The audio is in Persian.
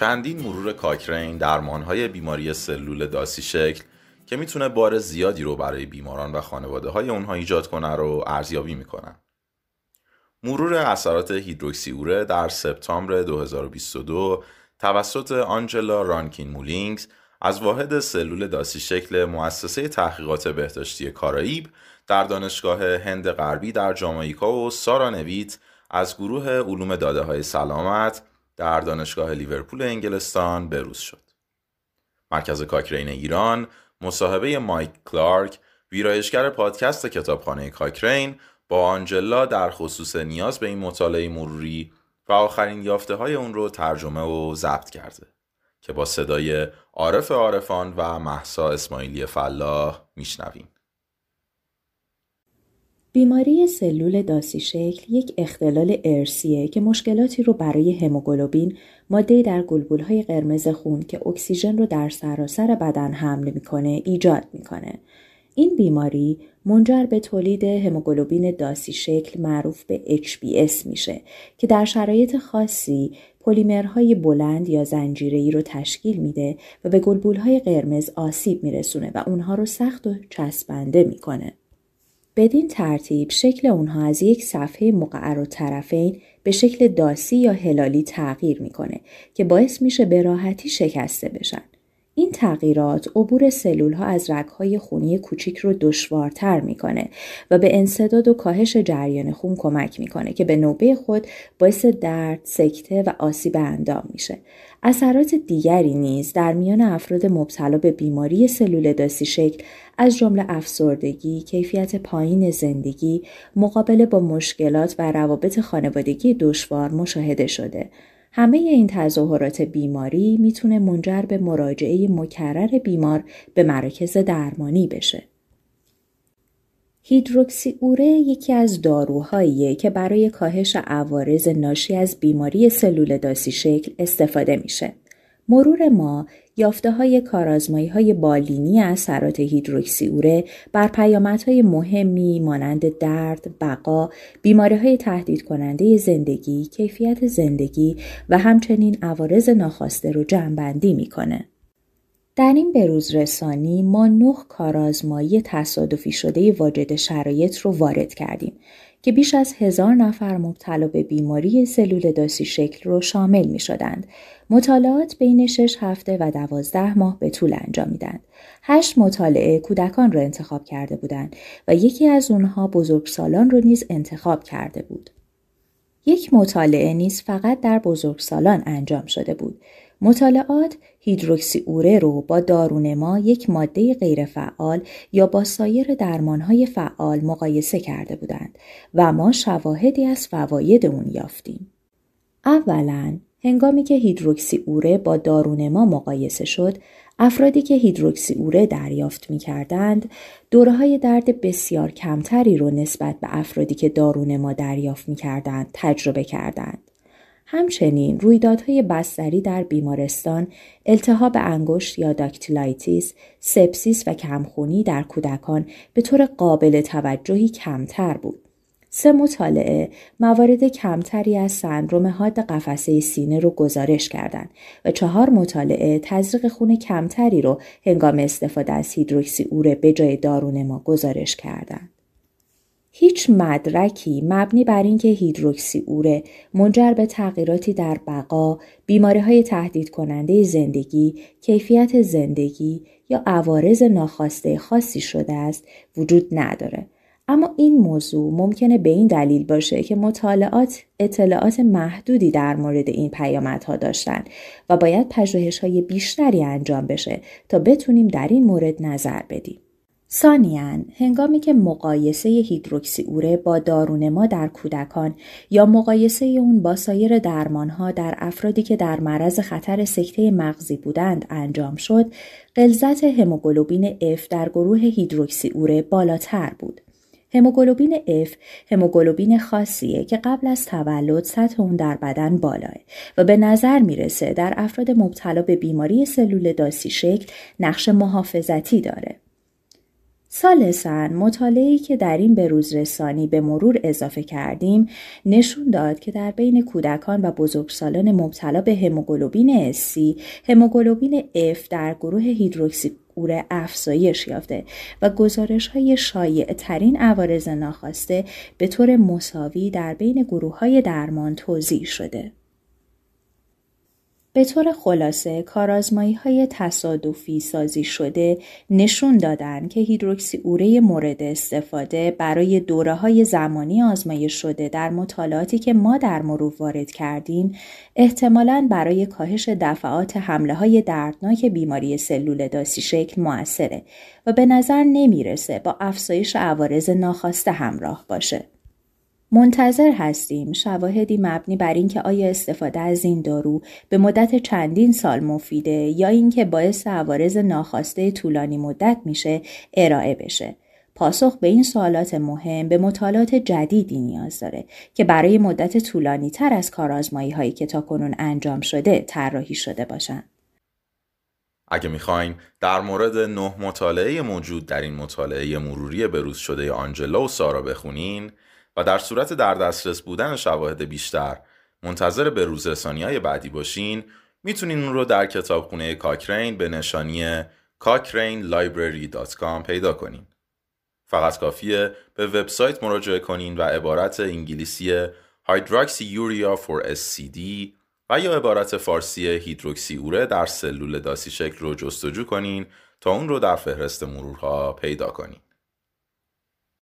چندین مرور کاکرین درمانهای بیماری سلول داسی شکل که می‌تونه بار زیادی رو برای بیماران و خانواده های اونها ایجاد کنه رو ارزیابی می‌کنن. مرور اثرات هیدروکسیوره در سپتامبر 2022 توسط آنجلا رانکین مولینگز از واحد سلول داسی شکل مؤسسه تحقیقات بهداشتی کارائیب در دانشگاه هند غربی در جامائیکا و سارا نویت از گروه علوم داده های سلامت در دانشگاه لیورپول انگلستان بروز شد. مرکز کاکرین ایران مصاحبه مایک کلارک ویرایشگر پادکست کتابخانه کاکرین با آنجلا در خصوص نیاز به این مطالعه مروری و آخرین یافته های اون رو ترجمه و ضبط کرده که با صدای عارف عارفان و محسا اسماعیلی فلاح میشنویم. بیماری سلول داسی شکل یک اختلال ارسیه که مشکلاتی رو برای هموگلوبین ماده در های قرمز خون که اکسیژن رو در سراسر بدن حمل می‌کنه ایجاد می‌کنه. این بیماری منجر به تولید هموگلوبین داسی شکل معروف به HBS میشه که در شرایط خاصی پلیمرهای بلند یا زنجیره‌ای رو تشکیل میده و به گلبولهای قرمز آسیب میرسونه و اونها رو سخت و چسبنده می‌کنه. بدین ترتیب شکل اونها از یک صفحه مقعر و طرفین به شکل داسی یا هلالی تغییر می‌کنه که باعث میشه به راحتی شکسته بشن. این تغییرات عبور سلول ها از های خونی کوچیک رو دشوارتر می‌کنه و به انصداد و کاهش جریان خون کمک می‌کنه که به نوبه خود باعث درد، سکته و آسیب اندام میشه. اثرات دیگری نیز در میان افراد مبتلا به بیماری سلول داسی شکل از جمله افسردگی، کیفیت پایین زندگی، مقابله با مشکلات و روابط خانوادگی دشوار مشاهده شده. همه این تظاهرات بیماری می‌تونه منجر به مراجعه مکرر بیمار به مراکز درمانی بشه. هیدروکسی اوره یکی از داروهاییه که برای کاهش عوارض ناشی از بیماری سلول داسی شکل استفاده میشه. مرور ما یافته های کارازمایی های بالینی اثرات هیدروکسی اوره بر پیامدهای مهمی مانند درد، بقا، بیماری های تهدید کننده زندگی، کیفیت زندگی و همچنین عوارض ناخواسته رو جمعبندی می‌کنه. در این بروز رسانی ما نه کارآزمایی تصادفی شده واجد شرایط رو وارد کردیم که بیش از هزار نفر مبتلا به بیماری سلول داسی شکل رو شامل می شدند. مطالعات بین 6 هفته و 12 ماه به طول انجامیدند. هشت مطالعه کودکان را انتخاب کرده بودند و یکی از اونها بزرگسالان رو نیز انتخاب کرده بود. یک مطالعه نیز فقط در بزرگسالان انجام شده بود. مطالعات هیدروکسی اوره رو با دارونما یک ماده غیرفعال یا با سایر درمانهای فعال مقایسه کرده بودند و ما شواهدی از فواید اون یافتیم. اولا هنگامی که هیدروکسی اوره با دارونما مقایسه شد افرادی که هیدروکسی اوره دریافت می کردند دوره درد بسیار کمتری رو نسبت به افرادی که دارونما دریافت می کردند تجربه کردند. همچنین رویدادهای بستری در بیمارستان، التهاب انگشت یا dactylitis، سپسیس و کمخونی در کودکان به طور قابل توجهی کمتر بود. سه مطالعه موارد کمتری از سندروم حاد قفسه سینه رو گزارش کردند و چهار مطالعه تزریق خون کمتری رو هنگام استفاده از هیدروکسی اوره به جای دارون ما گزارش کردند. هیچ مدرکی مبنی بر اینکه هیدروکسی اوره منجر به تغییراتی در بقا، بیماری های تهدید کننده زندگی، کیفیت زندگی یا عوارض ناخواسته خاصی شده است وجود نداره. اما این موضوع ممکنه به این دلیل باشه که مطالعات اطلاعات محدودی در مورد این پیامدها داشتن و باید پژوهش های بیشتری انجام بشه تا بتونیم در این مورد نظر بدیم. سانیان هنگامی که مقایسه هیدروکسی اوره با دارونما در کودکان یا مقایسه اون با سایر درمانها در افرادی که در معرض خطر سکته مغزی بودند انجام شد، غلظت هموگلوبین F در گروه هیدروکسی اوره بالاتر بود. هموگلوبین F هموگلوبین خاصیه که قبل از تولد سطح اون در بدن بالاه و به نظر می‌رسه در افراد مبتلا به بیماری سلول داسی شکل نقش محافظتی داره. سالسا مطالعه‌ای که در این بروز رسانی به مرور اضافه کردیم نشون داد که در بین کودکان و بزرگسالان مبتلا به هموگلوبین S هموگلوبین F در گروه هیدروکسی اوره افزایش یافته و گزارش های شایع ترین عوارض ناخواسته به طور مساوی در بین گروه های درمان توضیح شده. به طور خلاصه کارازمایی های تصادفی سازی شده نشون دادن که هیدروکسی اوره مورد استفاده برای دوره های زمانی آزمایش شده در مطالعاتی که ما در مرور وارد کردیم احتمالاً برای کاهش دفعات حمله های دردناک بیماری سلول داسی شکل موثره و به نظر نمی‌رسه با افزایش عوارض ناخواسته همراه باشه. منتظر هستیم شواهدی مبنی بر اینکه آیا استفاده از این دارو به مدت چندین سال مفیده یا اینکه باعث عوارض ناخواسته طولانی مدت میشه ارائه بشه. پاسخ به این سوالات مهم به مطالعات جدیدی نیاز داره که برای مدت طولانی تر از کارآزمایی هایی که تا کنون انجام شده طراحی شده باشند. اگه می‌خواین در مورد نه مطالعه موجود در این مطالعه مروری بروز شده آنجلا و سارا بخونین و در صورت در دسترس بودن شواهد بیشتر منتظر به روزرسانی های بعدی باشین می‌تونین اون رو در کتابخونه کاکرین به نشانی cochrane.library.com پیدا کنین. فقط کافیه به وبسایت مراجعه کنین و عبارت انگلیسی Hydroxyurea for SCD و یا عبارت فارسی هیدروکسی اوره در سلول داسی شکل رو جستجو کنین تا اون رو در فهرست مرورها پیدا کنین.